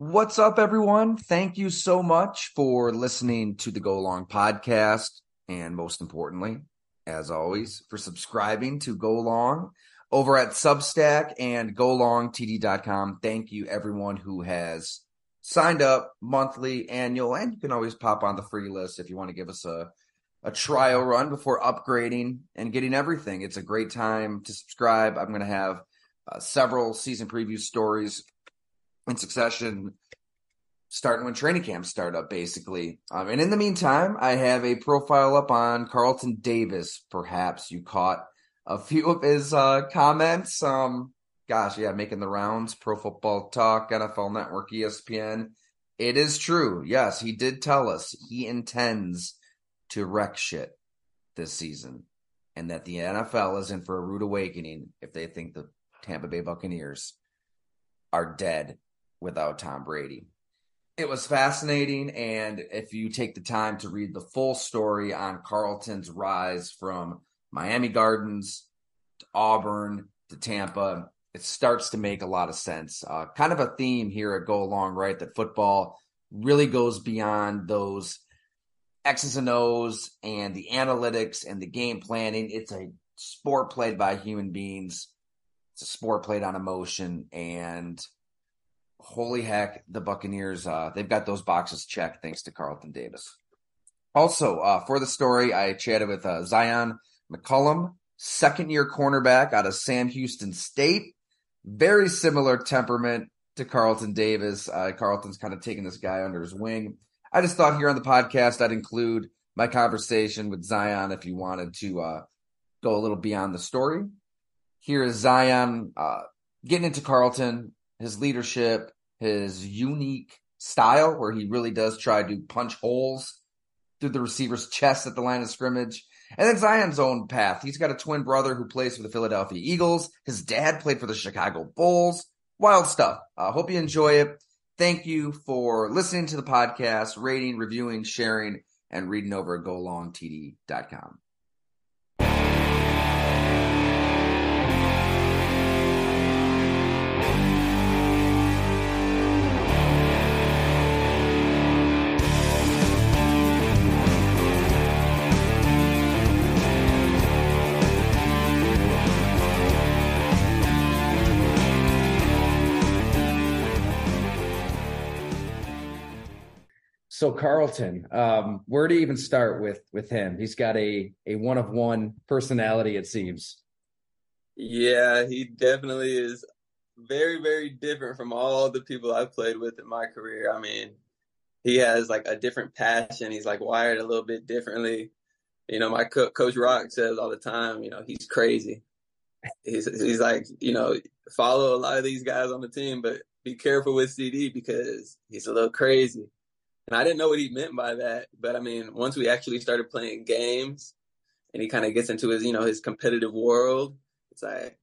What's up, everyone? Thank you so much for listening to the Go Long podcast. And most importantly, as always, for subscribing to Go Long over at Substack and GoLongTD.com. Thank you, everyone who has signed up monthly, annual, and you can always pop on the free list if you want to give us a, a trial run before upgrading and getting everything. It's a great time to subscribe. I'm going to have uh, several season preview stories in succession, starting when training camps start up, basically. Um, and in the meantime, I have a profile up on Carlton Davis. Perhaps you caught a few of his uh, comments. Um, gosh, yeah, making the rounds. Pro Football Talk, NFL Network, ESPN. It is true. Yes, he did tell us he intends to wreck shit this season, and that the NFL is in for a rude awakening if they think the Tampa Bay Buccaneers are dead without Tom Brady. It was fascinating. And if you take the time to read the full story on Carlton's rise from Miami Gardens to Auburn to Tampa, it starts to make a lot of sense. Uh, kind of a theme here at Go Long, right? That football really goes beyond those X's and O's and the analytics and the game planning. It's a sport played by human beings. It's a sport played on emotion. And holy heck, the Buccaneers, uh, they've got those boxes checked thanks to Carlton Davis. Also, uh, for the story, I chatted with uh, Zyon McCollum, second year cornerback out of Sam Houston State. Very similar temperament to Carlton Davis. Uh, Carlton's kind of taking this guy under his wing. I just thought here on the podcast I'd include my conversation with Zyon if you wanted to uh, go a little beyond the story. Here is Zyon uh, getting into Carlton, his leadership, his unique style where he really does try to punch holes through the receiver's chest at the line of scrimmage. And then Zyon's own path. He's got a twin brother who plays for the Philadelphia Eagles. His dad played for the Chicago Bulls. Wild stuff. I uh, hope you enjoy it. Thank you for listening to the podcast, rating, reviewing, sharing, and reading over at golongtd.com. So Carlton, um, where to even start with with him? He's got a a one of one personality, it seems. Yeah, he definitely is very very different from all the people I've played with in my career. I mean, he has like a different passion. He's like wired a little bit differently. You know, my co- coach Rock says all the time, you know, he's crazy. He's he's like, you know, follow a lot of these guys on the team, but be careful with CD because he's a little crazy and I didn't know what he meant by that. But I mean, once we actually started playing games and he kind of gets into his, you know, his competitive world, it's like,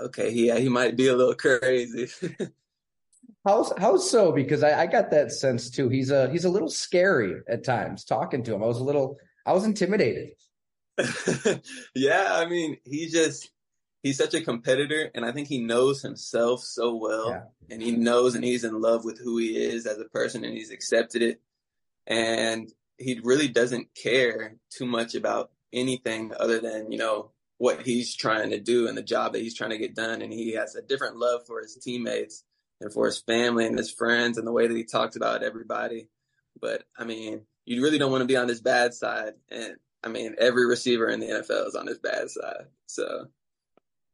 okay, yeah, he might be a little crazy. How how's so? Because I, I got that sense too. He's a he's a little scary at times talking to him. I was a little I was intimidated. yeah, I mean, he just he's such a competitor and I think he knows himself so well yeah. and he knows and he's in love with who he is as a person and he's accepted it. And he really doesn't care too much about anything other than, you know, what he's trying to do and the job that he's trying to get done. And he has a different love for his teammates and for his family and his friends and the way that he talks about everybody. But I mean, you really don't want to be on his bad side. And I mean, every receiver in the NFL is on his bad side. So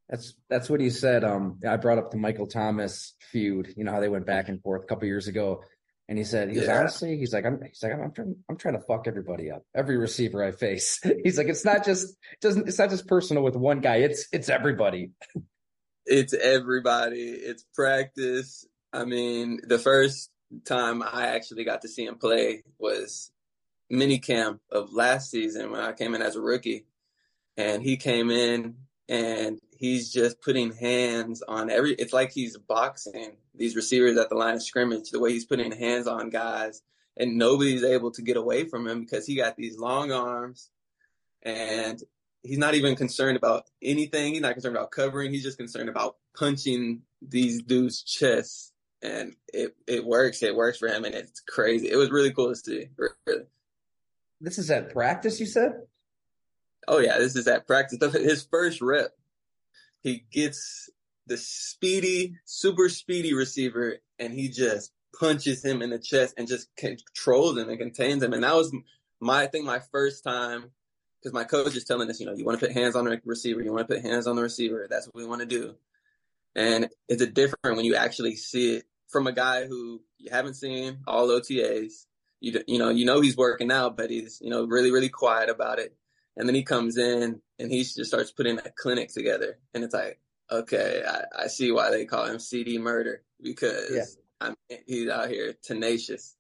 that's that's what he said. Um, I brought up the Michael Thomas feud. You know how they went back and forth a couple years ago, and he said, "He's yeah. honestly, he's like, I'm, he's like, I'm, I'm, trying, I'm trying to fuck everybody up, every receiver I face. he's like, it's not just doesn't, it's not just personal with one guy. It's it's everybody. it's everybody. It's practice. I mean, the first time I actually got to see him play was mini camp of last season when I came in as a rookie, and he came in and he's just putting hands on every it's like he's boxing these receivers at the line of scrimmage the way he's putting hands on guys and nobody's able to get away from him because he got these long arms and he's not even concerned about anything he's not concerned about covering he's just concerned about punching these dudes chests and it it works. It works for him, and it's crazy. It was really cool to see. Really. This is at practice, you said? Oh yeah, this is at practice. His first rep, he gets the speedy, super speedy receiver, and he just punches him in the chest and just controls him and contains him. And that was my I think my first time because my coach is telling us, you know, you want to put hands on the receiver, you want to put hands on the receiver. That's what we want to do. And it's a different when you actually see it from a guy who you haven't seen all OTAs. You you know you know he's working out, but he's you know really really quiet about it. And then he comes in and he just starts putting a clinic together, and it's like, okay, I, I see why they call him CD Murder because yeah. I'm, he's out here tenacious.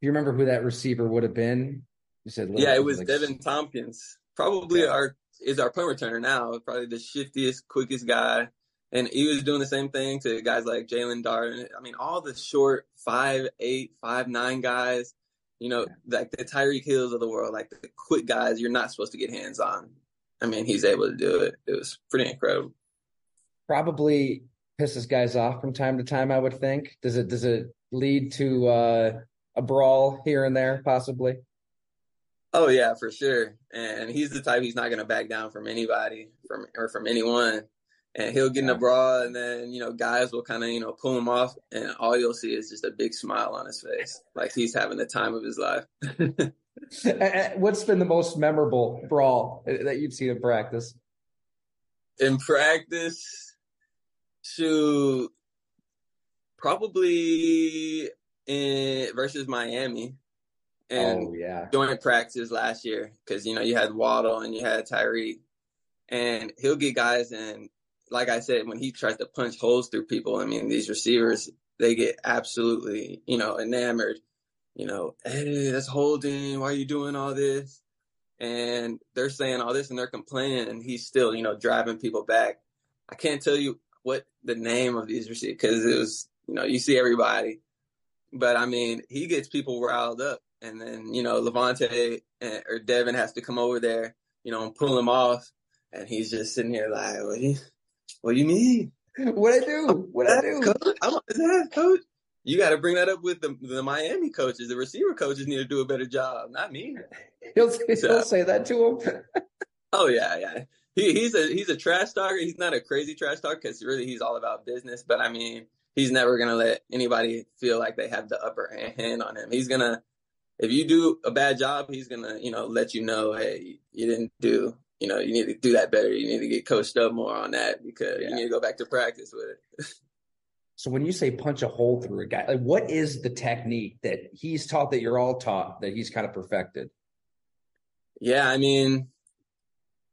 Do you remember who that receiver would have been? You said, yeah, it was like... Deven Thompkins. Probably yeah. our is our punt returner now. Probably the shiftiest, quickest guy and he was doing the same thing to guys like Jaelon Darden. I mean, all the short five eight, five nine guys, you know, like the Tyreek Hills of the world, like the quick guys you're not supposed to get hands on. I mean, he's able to do it. It was pretty incredible. Probably pisses guys off from time to time, I would think. Does it does it lead to uh, a brawl here and there, possibly? Oh yeah, for sure. And he's the type he's not going to back down from anybody, from or from anyone and he'll get in a brawl, and then you know guys will kind of you know pull him off, and all you'll see is just a big smile on his face, like he's having the time of his life. What's been the most memorable brawl uh, that you've seen in practice? In practice, shoot, probably in versus Miami. And oh yeah, joint practice last year because you know you had Waddle and you had Tyree, and he'll get guys and like I said, when he tries to punch holes through people, I mean, these receivers, they get absolutely, you know, enamored. You know, hey, that's holding. Why are you doing all this? And they're saying all this and they're complaining, and he's still, you know, driving people back. I can't tell you what the name of these receivers because it was, you know, you see everybody, but I mean, he gets people riled up, and then you know, Lavonte eh, or Devin has to come over there, you know, and pull him off, and he's just sitting here like, what? What do you mean? What I do? What I do? Coach, I'm that coach. You got to bring that up with the, the Miami coaches. The receiver coaches need to do a better job, not me. He'll, he'll so, say that to him. oh yeah, yeah. He, he's a he's a trash talker. He's not a crazy trash talker because really he's all about business. But I mean, he's never gonna let anybody feel like they have the upper hand on him. He's gonna if you do a bad job, he's gonna you know let you know, hey, you didn't do you know, you need to do that better. You need to get coached up more on that because yeah. you need to go back to practice with it. so when you say punch a hole through a guy, like what is the technique that he's taught that you're all taught that he's kind of perfected? Yeah, I mean,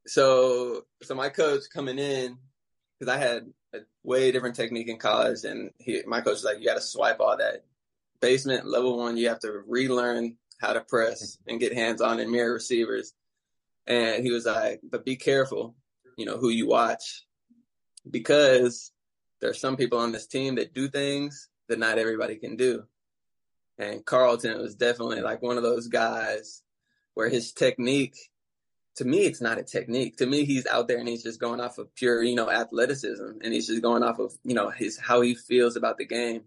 so so my coach coming in because I had a way different technique in college, and he, my coach was like, "You got to swipe all that basement level one. You have to relearn how to press and get hands on and mirror receivers." And he was like, but be careful, you know, who you watch because there's some people on this team that do things that not everybody can do. And Carlton was definitely like one of those guys where his technique, to me, it's not a technique. To me, he's out there and he's just going off of pure, you know, athleticism and he's just going off of, you know, his, how he feels about the game.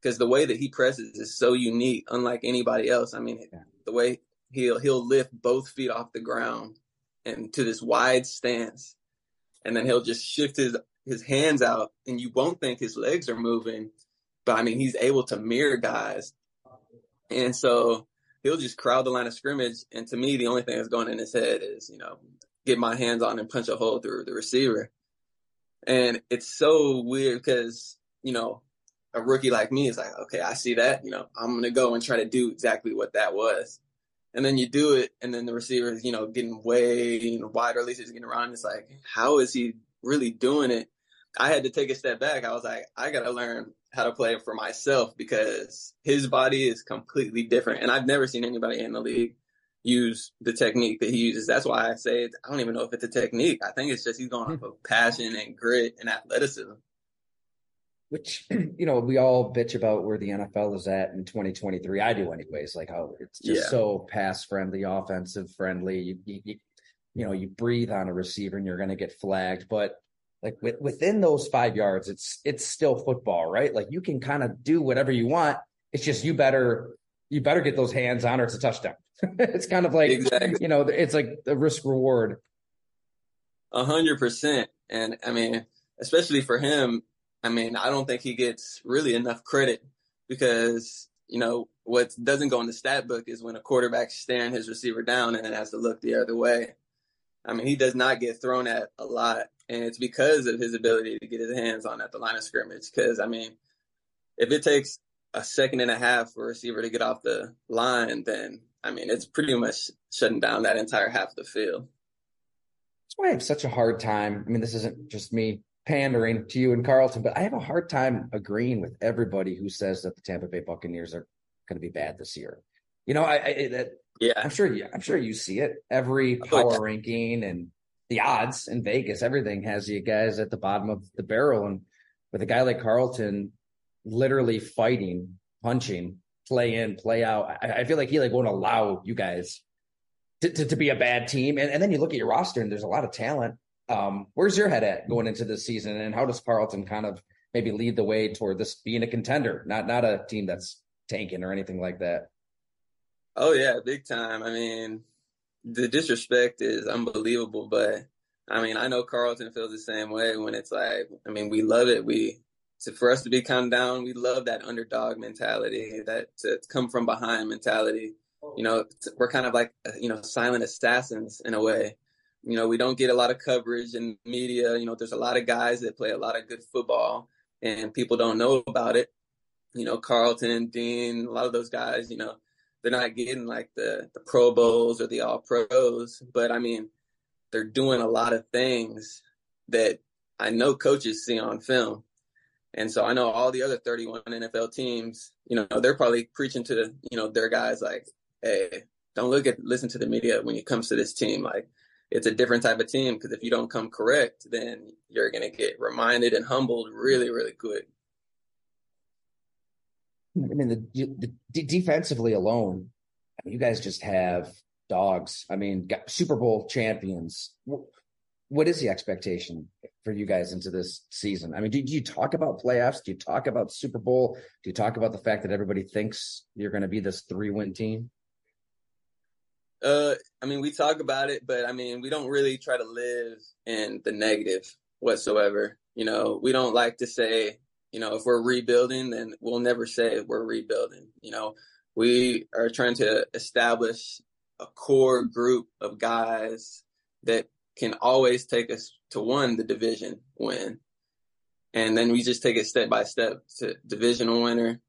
Because the way that he presses is so unique, unlike anybody else. I mean, yeah. the way he'll he'll lift both feet off the ground and to this wide stance, and then he'll just shift his his hands out, and you won't think his legs are moving, but I mean he's able to mirror guys, and so he'll just crowd the line of scrimmage. And to me, the only thing that's going in his head is you know get my hands on and punch a hole through the receiver, and it's so weird because you know a rookie like me is like, okay, I see that, you know, I'm gonna go and try to do exactly what that was and then you do it, and then the receiver is, you know, getting way you know, wider, at least he's getting around. It's like, how is he really doing it? I had to take a step back. I was like, I got to learn how to play for myself because his body is completely different. And I've never seen anybody in the league use the technique that he uses. That's why I say it, I don't even know if it's a technique. I think it's just he's going off of passion and grit and athleticism which you know we all bitch about where the NFL is at in 2023. I do anyways. Like how it's just yeah. so pass friendly, offensive friendly. You, you, you know you breathe on a receiver and you're going to get flagged. But like with, within those five yards, it's it's still football, right? Like you can kind of do whatever you want. It's just you better you better get those hands on or it's a touchdown. it's kind of like exactly. you know, it's like the risk reward. A hundred percent. And I mean, especially for him, I mean, I don't think he gets really enough credit because, you know, what doesn't go in the stat book is when a quarterback's staring his receiver down and then has to look the other way. I mean, he does not get thrown at a lot, and it's because of his ability to get his hands on at the line of scrimmage. Because I mean, if it takes a second and a half for a receiver to get off the line, then I mean, it's pretty much shutting down that entire half of the field. That's why I have such a hard time. I mean, this isn't just me pandering to you and Carlton, but I have a hard time agreeing with everybody who says that the Tampa Bay Buccaneers are going to be bad this year. You know, I, I that yeah, I'm sure. Yeah, I'm sure you see it. Every oh, power ranking and the odds in Vegas, everything has you guys at the bottom of the barrel. And with a guy like Carlton, literally fighting, punching, play in, play out, I, I feel like he like won't allow you guys to, to, to be a bad team. And, and then you look at your roster, and there's a lot of talent. Um, where's your head at going into this season, and how does Carlton kind of maybe lead the way toward this being a contender, not not a team that's tanking or anything like that? Oh yeah, big time. I mean, the disrespect is unbelievable, but I mean, I know Carlton feels the same way when it's like, I mean, we love it. We so for us to be come down, we love that underdog mentality, that to come from behind mentality. You know, we're kind of like uh, you know silent assassins in a way you know, we don't get a lot of coverage in media. You know, there's a lot of guys that play a lot of good football and people don't know about it. You know, Carlton, Dean, a lot of those guys, you know, they're not getting like the, the Pro Bowls or the All Pros, but I mean, they're doing a lot of things that I know coaches see on film. And so I know all the other 31 NFL teams, you know, they're probably preaching to you know, their guys like, hey, don't look at, listen to the media when it comes to this team. Like, it's a different type of team because if you don't come correct, then you're going to get reminded and humbled really, really quick. I mean, the, the defensively alone, I mean, you guys just have dogs. I mean, Super Bowl champions. What is the expectation for you guys into this season? I mean, do, do you talk about playoffs? Do you talk about Super Bowl? Do you talk about the fact that everybody thinks you're going to be this three win team? Uh, I mean, we talk about it, but I mean, we don't really try to live in the negative whatsoever. You know, we don't like to say, you know, if we're rebuilding, then we'll never say we're rebuilding. You know, we are trying to establish a core group of guys that can always take us to one, the division win. And then we just take it step by step to divisional winner.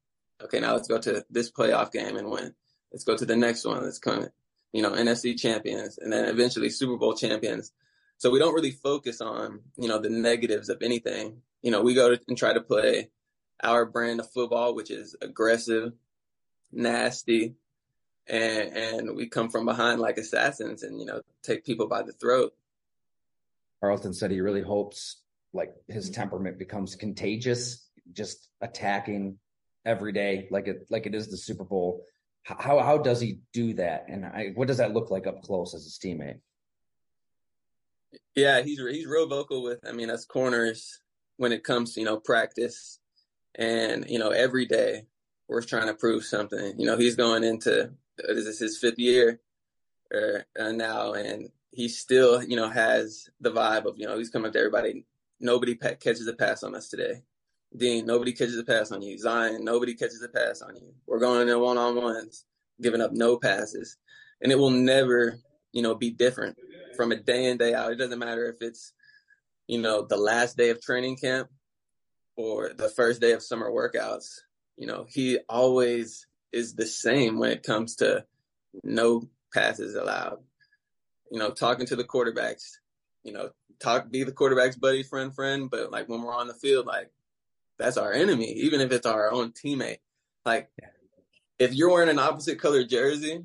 Okay, now let's go to this playoff game and win. Let's go to the next one. Let's come you know, NFC champions and then eventually Super Bowl champions. So we don't really focus on, you know, the negatives of anything. You know, we go and try to play our brand of football, which is aggressive, nasty, and and we come from behind like assassins and, you know, take people by the throat. Carlton said he really hopes like his mm-hmm. temperament becomes contagious, just attacking every day like it like it is the Super Bowl how how does he do that, and I, what does that look like up close as his teammate? Yeah, he's he's real vocal with. I mean, as corners when it comes to you know practice, and you know every day we're trying to prove something. You know, he's going into this is his fifth year er, uh, now, and he still you know has the vibe of you know he's coming up to everybody. Nobody catches a pass on us today. Dean, nobody catches a pass on you. Zyon, nobody catches a pass on you. We're going in one on ones, giving up no passes. And it will never, you know, be different from a day in, day out. It doesn't matter if it's, you know, the last day of training camp or the first day of summer workouts. You know, he always is the same when it comes to no passes allowed. You know, talking to the quarterbacks, you know, talk be the quarterback's buddy, friend, friend, but like when we're on the field, like that's our enemy, even if it's our own teammate. Like, if you're wearing an opposite color jersey,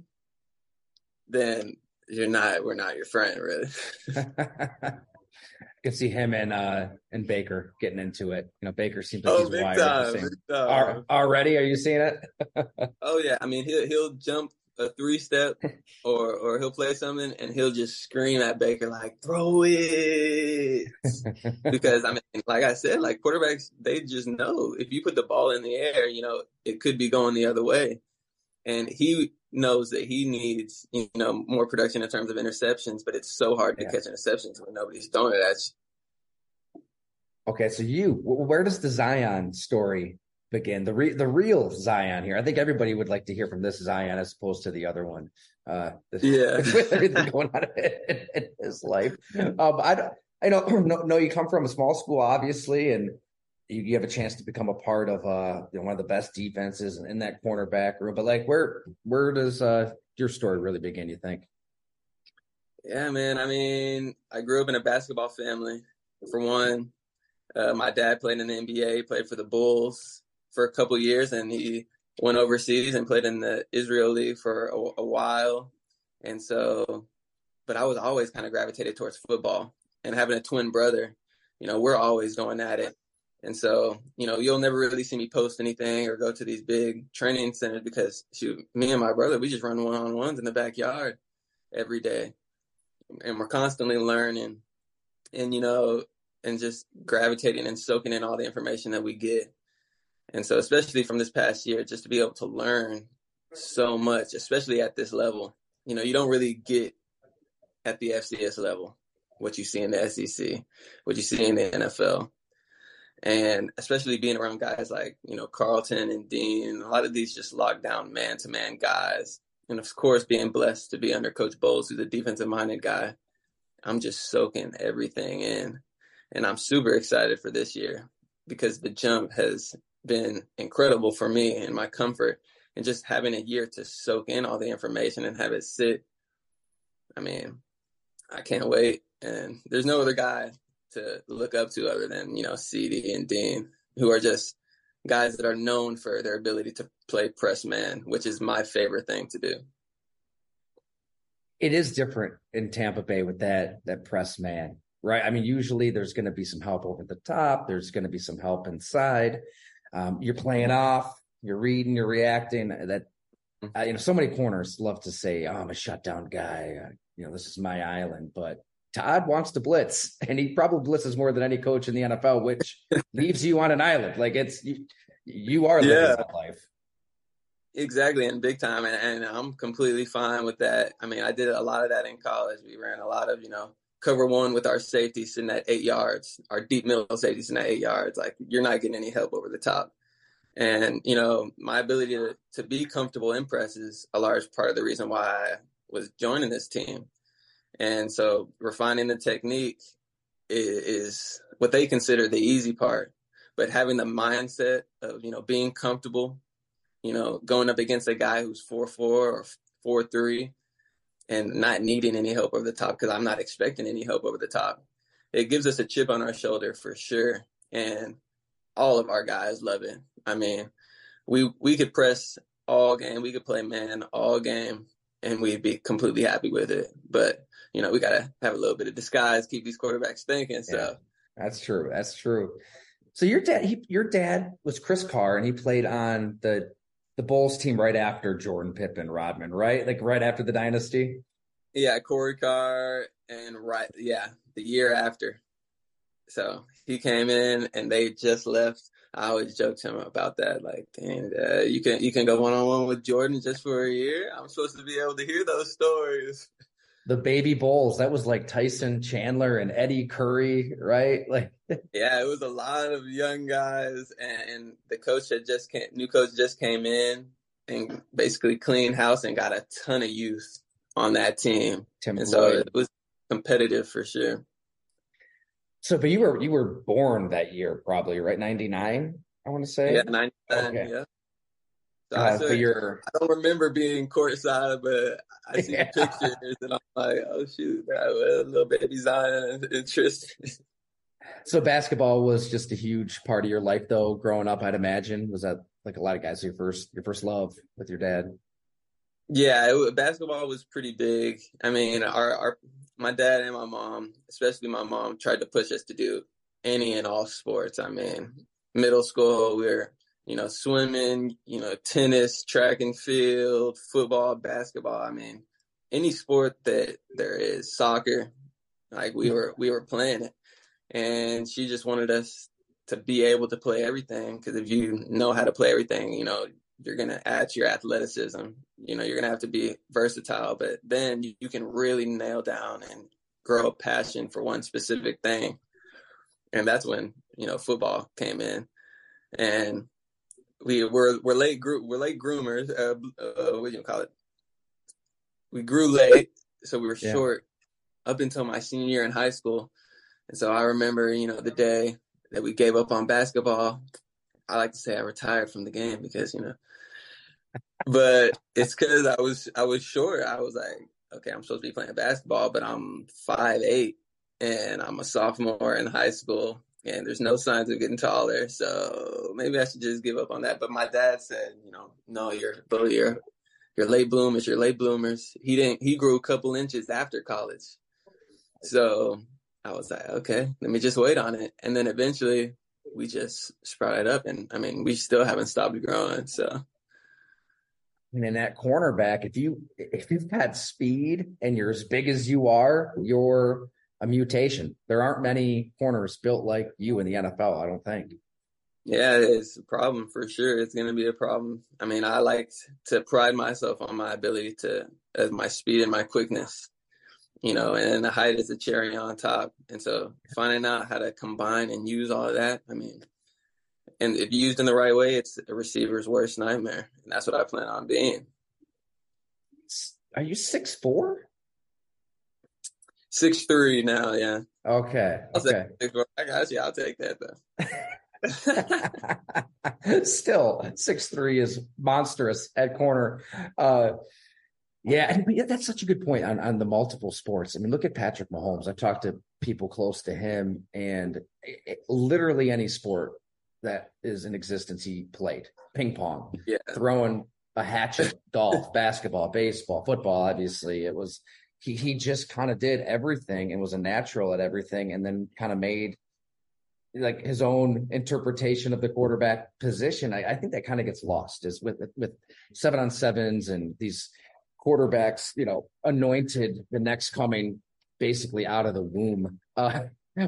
then you're not. We're not your friend, really. Can see him and uh and Baker getting into it. You know, Baker seems like oh, he's wired time, Are, already, are you seeing it? oh yeah, I mean he'll he'll jump a three step or or he'll play something and he'll just scream at Baker like throw it! Because I mean like I said like quarterbacks they just know if you put the ball in the air you know it could be going the other way. And he knows that he needs you know more production in terms of interceptions but it's so hard to yeah. catch interceptions when nobody's throwing it at you. Okay, so you where does the Zyon story begin. The re- the real Zyon here. I think everybody would like to hear from this Zyon as opposed to the other one. Uh, yeah, with everything going on in, in his life. Um, I don't I know, know you come from a small school, obviously, and you, you have a chance to become a part of uh you know, one of the best defenses in that cornerback room. But like, where where does uh your story really begin? You think? Yeah, man. I mean, I grew up in a basketball family. For one, uh, my dad played in the NBA, played for the Bulls for a couple years, and he went overseas and played in the Israel League for a, a while. And so, but I was always kind of gravitated towards football. And having a twin brother, you know, we're always going at it. And so, you know, you'll never really see me post anything or go to these big training centers because shoot, me and my brother, we just run one on ones in the backyard every day. And we're constantly learning and, you know, and just gravitating and soaking in all the information that we get. And so, especially from this past year, just to be able to learn so much, especially at this level, you know, you don't really get at the FCS level what you see in the SEC, what you see in the NFL. And especially being around guys like, you know, Carlton and Dean, a lot of these just locked down man to man guys. And of course, being blessed to be under Coach Bowles, who's a defensive minded guy, I'm just soaking everything in. And I'm super excited for this year because the jump has been incredible for me and my comfort and just having a year to soak in all the information and have it sit. I mean, I can't wait. And there's no other guy to look up to other than, you know, CD and Dean, who are just guys that are known for their ability to play press man, which is my favorite thing to do. It is different in Tampa Bay with that that press man, right? I mean, usually there's going to be some help over the top, there's going to be some help inside um, you're playing off, you're reading, you're reacting. That uh, you know, so many corners love to say, oh, "I'm a shutdown guy." Uh, you know, this is my island, but Todd wants to blitz, and he probably blitzes more than any coach in the NFL, which leaves you on an island. Like it's you, you are living yeah. that life. Exactly, and big time, and, and I'm completely fine with that. I mean, I did a lot of that in college. We ran a lot of, you know, cover one with our safety sitting at eight yards, our deep middle safety sitting at eight yards. Like you're not getting any help over the top. And, you know, my ability to, to be comfortable in press is a large part of the reason why I was joining this team. And so refining the technique is, what they consider the easy part. But having the mindset of, you know, being comfortable, you know, going up against a guy who's four four or four three and not needing any help over the top because I'm not expecting any help over the top. It gives us a chip on our shoulder for sure. And all of our guys love it. I mean, we we could press all game, we could play man all game, and we'd be completely happy with it. But you know, we gotta have a little bit of disguise, keep these quarterbacks thinking. So yeah, that's true. That's true. So your dad, he, your dad was Chris Carr, and he played on the the Bulls team right after Jordan Pippen, Rodman, right? Like right after the dynasty. Yeah, Corey Carr, and right, yeah, the year after. So he came in, and they just left. I always joke to him about that, like, dang, uh, you can you can go one on one with Jordan just for a year. I'm supposed to be able to hear those stories. The baby Bulls, that was like Tyson Chandler and Eddie Curry, right? Like yeah, it was a lot of young guys, and the coach had just came, new coach just came in and basically cleaned house and got a ton of youth on that team, Tim and so it was competitive for sure. So, but you were you were born that year, probably right? Ninety nine, I want to say. Yeah, ninety nine. Okay. Yeah. So uh, I, said, I don't remember being courtside, but I see yeah. pictures and I'm like, oh shoot, that was little baby Zyon and Tristin. So basketball was just a huge part of your life, though. Growing up, I'd imagine was that like a lot of guys your first your first love with your dad. Yeah, it, basketball was pretty big. I mean, our our my dad and my mom, especially my mom, tried to push us to do any and all sports. I mean, middle school we were you know, swimming, you know, tennis, track and field, football, basketball. I mean, any sport that there is, soccer, like we mm-hmm. were we were playing it. And she just wanted us to be able to play everything because if you know how to play everything, you know, you're going to add to your athleticism. You know, you're going to have to be versatile, but then you, you can really nail down and grow a passion for one specific thing. And that's when, you know, football came in. And we were we're late group we're late groomers. Uh, uh, what do you call it? We grew late, so we were yeah. short up until my senior year in high school. And so I remember, you know, the day that we gave up on basketball. I like to say I retired from the game because you know, but it's because I was I was short. I was like, okay, I'm supposed to be playing basketball, but I'm five eight and I'm a sophomore in high school and there's no signs of getting taller. So maybe I should just give up on that. But my dad said, you know, no, you're you're you're late bloomers, you're late bloomers. He didn't he grew a couple inches after college. So I was like, okay, let me just wait on it. And then eventually we just sprouted up and I mean we still haven't stopped growing. So and in that cornerback, if you if you've got speed and you're as big as you are, you're a mutation. There aren't many corners built like you in the NFL, I don't think. Yeah, it's a problem for sure. It's going to be a problem. I mean, I like to pride myself on my ability to, as my speed and my quickness, you know, and the height is a cherry on top. And so finding out how to combine and use all of that, I mean, and if used in the right way, it's a receiver's worst nightmare. And that's what I plan on being. Are you six four? Six three now, yeah. Okay. okay. I got you. I'll take that though. Still, six three is monstrous at corner. Uh, yeah, and that's such a good point on, on the multiple sports. I mean, look at Patrick Mahomes. I've talked to people close to him, and it, literally any sport that is in existence he played ping pong, yeah. throwing a hatchet, golf, basketball, baseball, football. Obviously, it was he he just kind of did everything and was a natural at everything and then kind of made like his own interpretation of the quarterback position. I, I think that kind of gets lost is with with seven on sevens and these quarterbacks, you know, anointed the next coming basically out of the womb. Uh,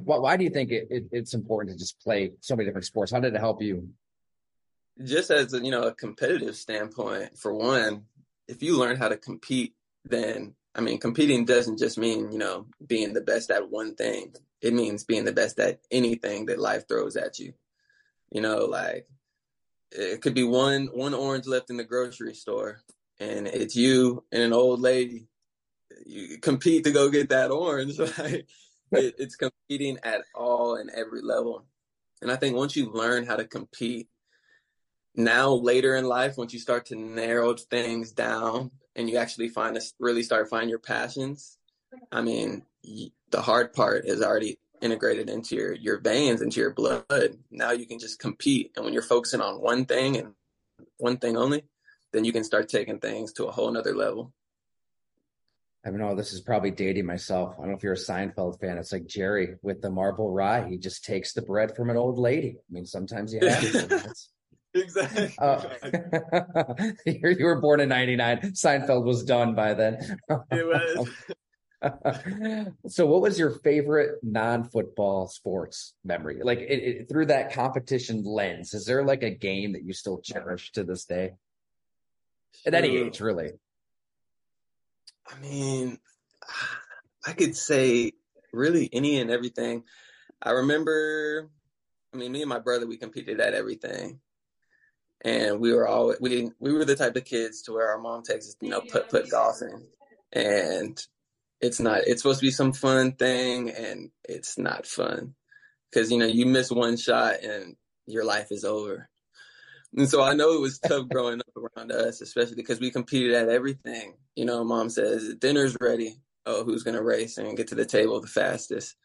why, why do you think it, it, it's important to just play so many different sports? How did it help you? Just as a, you know a competitive standpoint, for one, if you learn how to compete, then I mean, competing doesn't just mean, you know, being the best at one thing. It means being the best at anything that life throws at you. You know, like it could be one one orange left in the grocery store and it's you and an old lady. You compete to go get that orange, right? it, it's competing at all and every level. And I think once you learn how to compete, now later in life, once you start to narrow things down and you actually find to really start finding your passions, I mean, the hard part is already integrated into your your veins, into your blood. Now you can just compete, and when you're focusing on one thing and one thing only, then you can start taking things to a whole nother level. I don't oh, know. This is probably dating myself. I don't know if you're a Seinfeld fan. It's like Jerry with the marble rye. He just takes the bread from an old lady. I mean, sometimes you have to. exactly. Uh, you were born in 99. Seinfeld was done by then. it was. so what was your favorite non-football sports memory like it, it, through that competition lens is there like a game that you still cherish to this day at any age really i mean i could say really any and everything i remember i mean me and my brother we competed at everything and we were all we we were the type of kids to where our mom takes us, you know, put put golfing, and it's not. It's supposed to be some fun thing, and it's not fun because you know you miss one shot and your life is over. And so I know it was tough growing up around us, especially because we competed at everything. You know, mom says dinner's ready. Oh, who's gonna race and get to the table the fastest?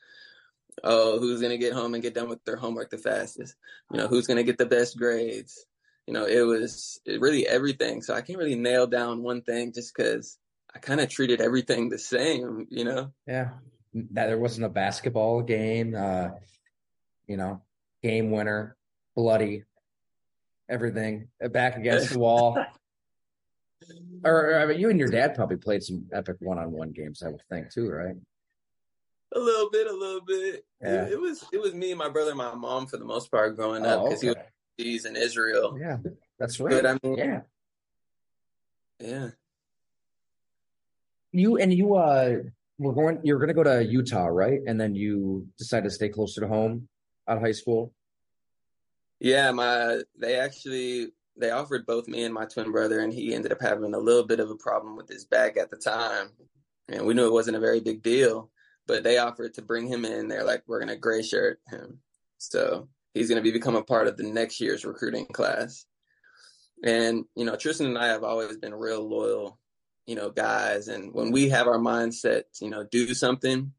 Oh, who's gonna get home and get done with their homework the fastest? You know, who's gonna get the best grades? You know, it was really everything. So I can't really nail down one thing just because I kind of treated everything the same, you know? Yeah. That there wasn't a basketball game, uh, you know, game winner, bloody. everything back against the wall. or, I mean, you and your dad probably played some epic one-on-one games, I would think, too, right? A little bit, a little bit. Yeah. It, it was it was me and my brother and my mom for the most part growing up Oh, because he was okay. he's in Israel. Yeah, that's right. But I mean, yeah, yeah. you and you uh were going. You're going to go to Utah, right? And then you decided to stay closer to home out of high school. Yeah, my they actually they offered both me and my twin brother, and he ended up having a little bit of a problem with his back at the time, and we knew it wasn't a very big deal. But they offered to bring him in. They're like, we're gonna gray shirt him, so he's gonna be become a part of the next year's recruiting class. And you know, Tristin and I have always been real loyal, you know, guys. And when we have our mindset, you know, do something,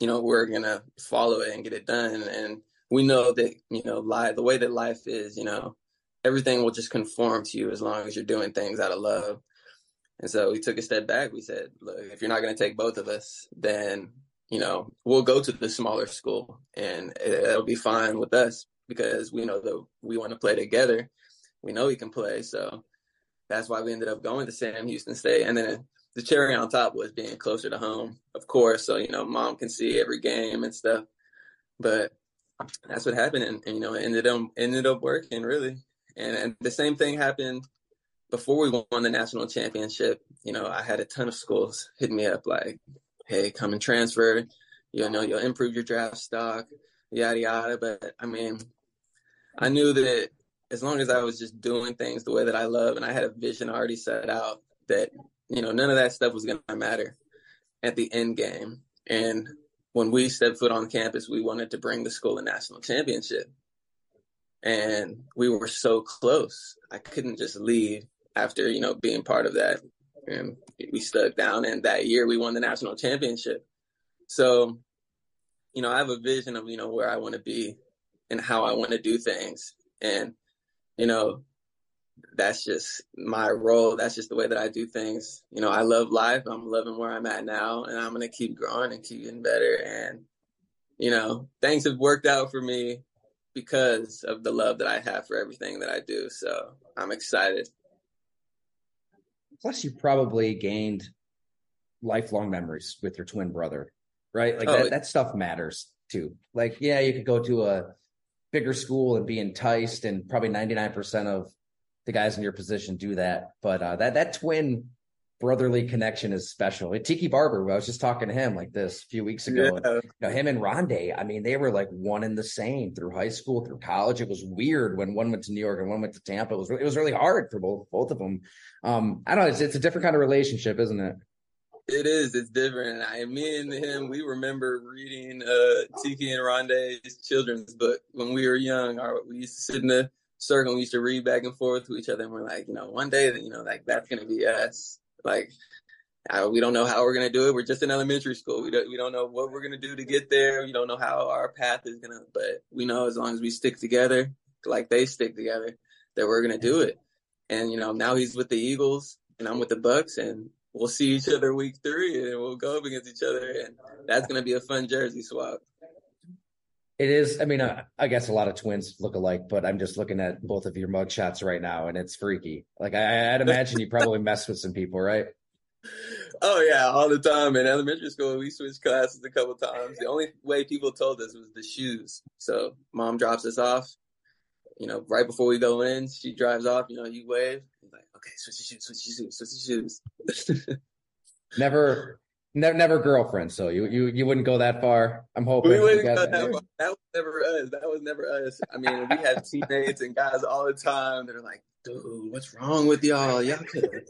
you know, we're gonna follow it and get it done. And we know that you know life the way that life is you know everything will just conform to you as long as you're doing things out of love and so we took a step back we said look if you're not going to take both of us then you know we'll go to the smaller school and it- it'll be fine with us because we know that we want to play together. We know we can play so that's why we ended up going to sam houston state. And then the cherry on top was being closer to home of course so you know mom can see every game and stuff. But that's what happened and, and, you know it ended up ended up working really. And, and the same thing happened before we won the national championship. You know i had a ton of schools hit me up like hey come and transfer you know you'll improve your draft stock yada yada but i mean i knew that as long as i was just doing things the way that i love and i had a vision already set out that you know none of that stuff was going to matter at the end game and when we stepped foot on campus, we wanted to bring the school a national championship. And we were so close. I couldn't just leave after, you know, being part of that. And we stuck down and that year we won the national championship. So, you know, I have a vision of, you know, where I want to be and how I want to do things. And, you know, that's just my role. That's just the way that I do things. You know, I love life. I'm loving where I'm at now, and I'm gonna keep growing and keep getting better. And you know, things have worked out for me because of the love that I have for everything that I do. So I'm excited. Plus, you probably gained lifelong memories with your twin brother, right? Like Oh, that, that stuff matters too. Like, yeah, you could go to a bigger school and be enticed, and probably 99% of the guys in your position do that. But uh, that that twin brotherly connection is special. And Tiki Barber, I was just talking to him like this a few weeks ago. and, you know, him and Rondé, I mean, they were like one and the same through high school, through college. It was weird when one went to New York and one went to Tampa. It was it was really hard for both both of them. Um, I don't know. It's, it's a different kind of relationship, isn't it? It is. It's different. I, me and him, we remember reading uh, Tiki and Rondé's children's book when we were young. Our, we used to sit in the circle and we used to read back and forth to each other. And we're like, you know, one day, you know, like that's going to be us. Like, uh, we don't know how we're going to do it. We're just in elementary school. We don't, we don't know what we're going to do to get there. We don't know how our path is going to, but we know as long as we stick together, like they stick together, that we're going to do it. And, you know, now he's with the Eagles and I'm with the Bucs and we'll see each other week three and we'll go up against each other. And that's going to be a fun jersey swap. It is. I mean, uh, I guess a lot of twins look alike, but I'm just looking at both of your mug shots right now, and it's freaky. Like I, I'd imagine you probably messed with some people, right? Oh yeah, all the time. In elementary school, we switched classes a couple times. The only way people told us was the shoes. So mom drops us off. You know, right before we go in, she drives off. You know, you wave. He's like, okay, switch your shoes, switch your shoes, switch your shoes. Never, never, never girlfriend. So you, you, you wouldn't go that far. I'm hoping. we wouldn't go that far. That was never us. That was never us. I mean, we had teammates and guys all the time that are like, dude, what's wrong with y'all? Y'all could have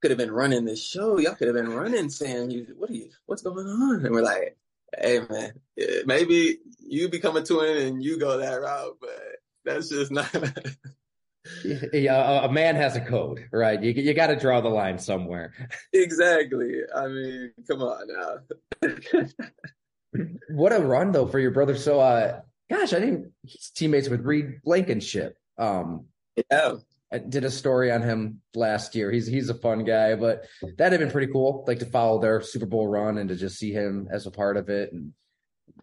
could have been running this show. Y'all could have been running Sam. You, what are you? What's going on? And we're like, hey man, maybe you become a twin and you go that route, but that's just not. Yeah, a, man has a code, right? You, you got to draw the line somewhere. exactly. I mean, come on now. What a run though for your brother. So, uh, gosh, I think he's teammates with Reed Blankenship. Um, yeah. I did a story on him last year. He's he's a fun guy, but that'd have been pretty cool, like to follow their Super Bowl run and to just see him as a part of it. And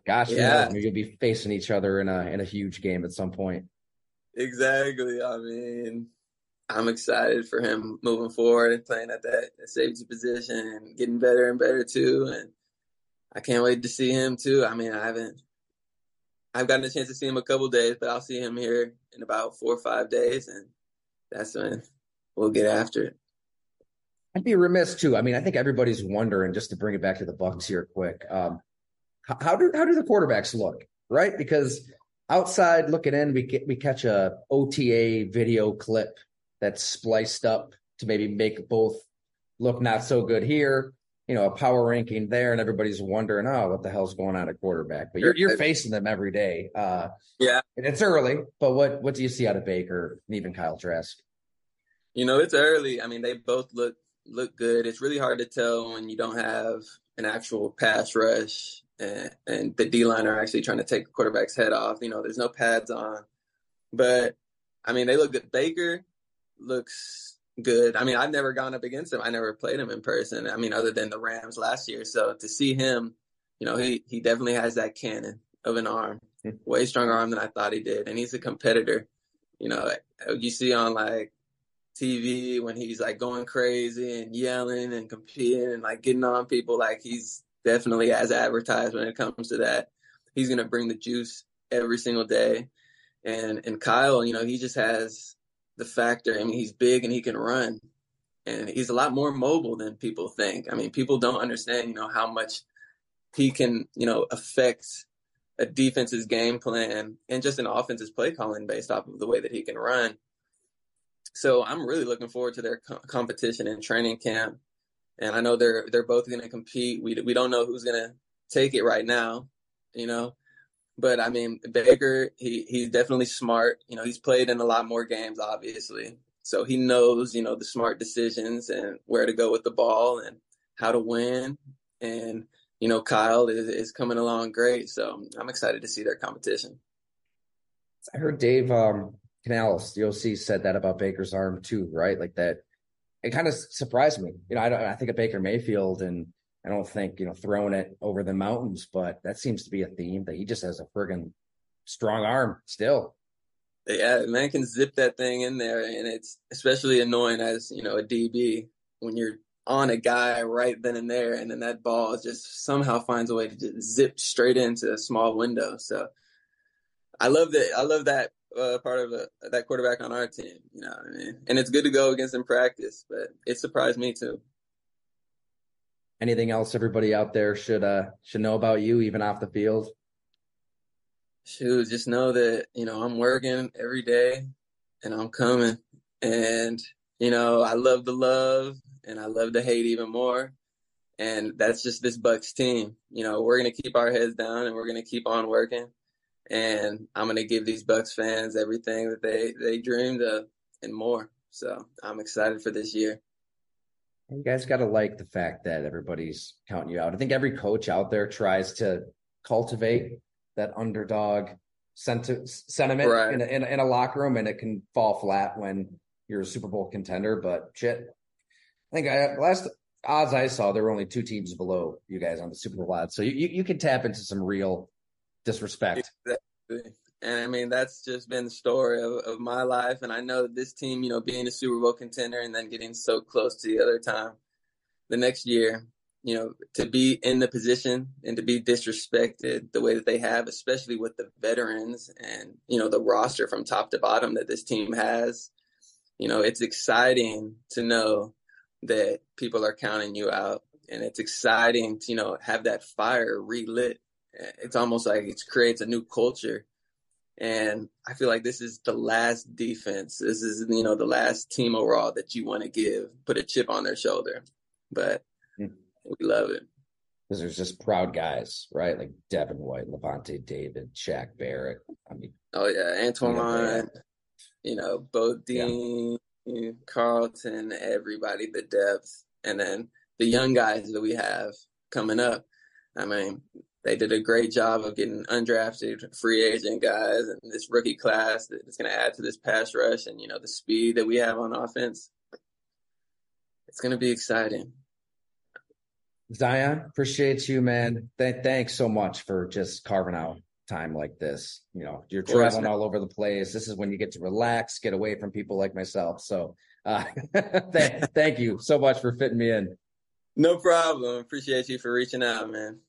gosh, Yeah. knows, maybe you'll be facing each other in a in a huge game at some point. Exactly. I mean, I'm excited for him moving forward and playing at that safety position and getting better and better too. And I can't wait to see him too. I mean, I haven't, I've gotten a chance to see him a couple days, but I'll see him here in about four or five days, and that's when we'll get after it. I'd be remiss too. I mean, I think everybody's wondering just to bring it back to the Bucs here quick. Um, how do how do the quarterbacks look, right? Because outside looking in, we get, we catch a OTA video clip that's spliced up to maybe make both look not so good here. You know, a power ranking there, and everybody's wondering, oh, what the hell's going on at quarterback? But you're you're facing them every day. Uh, yeah, and it's early. But what what do you see out of Baker and even Kyle Trask? You know, it's early. I mean, they both look look good. It's really hard to tell when you don't have an actual pass rush and, and the D line are actually trying to take the quarterback's head off. You know, there's no pads on, but I mean, they look good. Baker looks good. I mean, I've never gone up against him. I never played him in person. I mean, other than the Rams last year. So to see him, you know, he he definitely has that cannon of an arm, hmm. way stronger arm than I thought he did, and he's a competitor. You know, you see on like TV when he's like going crazy and yelling and competing and like getting on people. Like he's definitely as advertised when it comes to that. He's gonna bring the juice every single day. And and Kyle, you know, he just has the factor. I mean, he's big and he can run, and he's a lot more mobile than people think. I mean, people don't understand, you know, how much he can, you know, affect a defense's game plan and just an offense's play calling based off of the way that he can run. So I'm really looking forward to their co- competition in training camp, and I know they're they're both going to compete. We we don't know who's going to take it right now, you know, but I mean, Baker, he he's definitely smart. You know, he's played in a lot more games, obviously. So he knows, you know, the smart decisions and where to go with the ball and how to win. And, you know, Kyle is, is coming along great. So I'm excited to see their competition. I heard Dave um, Canales, the OC, said that about Baker's arm too, right? Like that. It kind of surprised me. You know, I, don't. I think of Baker Mayfield and I don't think, you know, throwing it over the mountains, but that seems to be a theme that he just has a friggin' strong arm still. Yeah, man can zip that thing in there, and it's especially annoying as you know a DB when you're on a guy right then and there, and then that ball just somehow finds a way to just zip straight into a small window. So I love that. I love that uh, part of the, that quarterback on our team. You know what I mean? And it's good to go against in practice, but it surprised me too. Anything else everybody out there should uh should know about you even off the field? Shoot just know that you know i'm working every day and i'm coming. And you know i love the love and i love the hate even more. And that's just this Bucs team. You know we're going to keep our heads down and we're going to keep on working and i'm going to give these Bucs fans everything that they they dreamed of and more so i'm excited for this year you guys got to like the fact that everybody's counting you out. I think every coach out there tries to cultivate that underdog senti- sentiment right. in, a, in, a, in, a, locker room, and it can fall flat when you're a Super Bowl contender. But shit, I think I, last odds I saw, there were only two teams below you guys on the Super Bowl odds. So you, you, you can tap into some real disrespect. Exactly. And I mean, that's just been the story of, of my life. And I know that this team, you know, being a Super Bowl contender and then getting so close to the other time the next year, you know, to be in the position and to be disrespected the way that they have, especially with the veterans and, you know, the roster from top to bottom that this team has, you know, it's exciting to know that people are counting you out. And it's exciting to, you know, have that fire relit. It's almost like it creates a new culture and I feel like this is the last defense. This is, you know, the last team overall that you want to give, put a chip on their shoulder. But mm. we love it. Because there's just proud guys, right? Like Devin White, Lavonte David, Shaq Barrett. I mean, oh, yeah. Antoine, you know, both Dean, yeah. Carlton, everybody, the depth. And then the young guys that we have coming up. I mean, they did a great job of getting undrafted free agent guys and this rookie class that is going to add to this pass rush and you know the speed that we have on offense. It's going to be exciting. Zyon, appreciate you, man. Th- thanks so much for just carving out time like this. You know, you're traveling all over the place. This is when you get to relax, get away from people like myself. So, uh, th- thank you so much for fitting me in. No problem. Appreciate you for reaching out, man.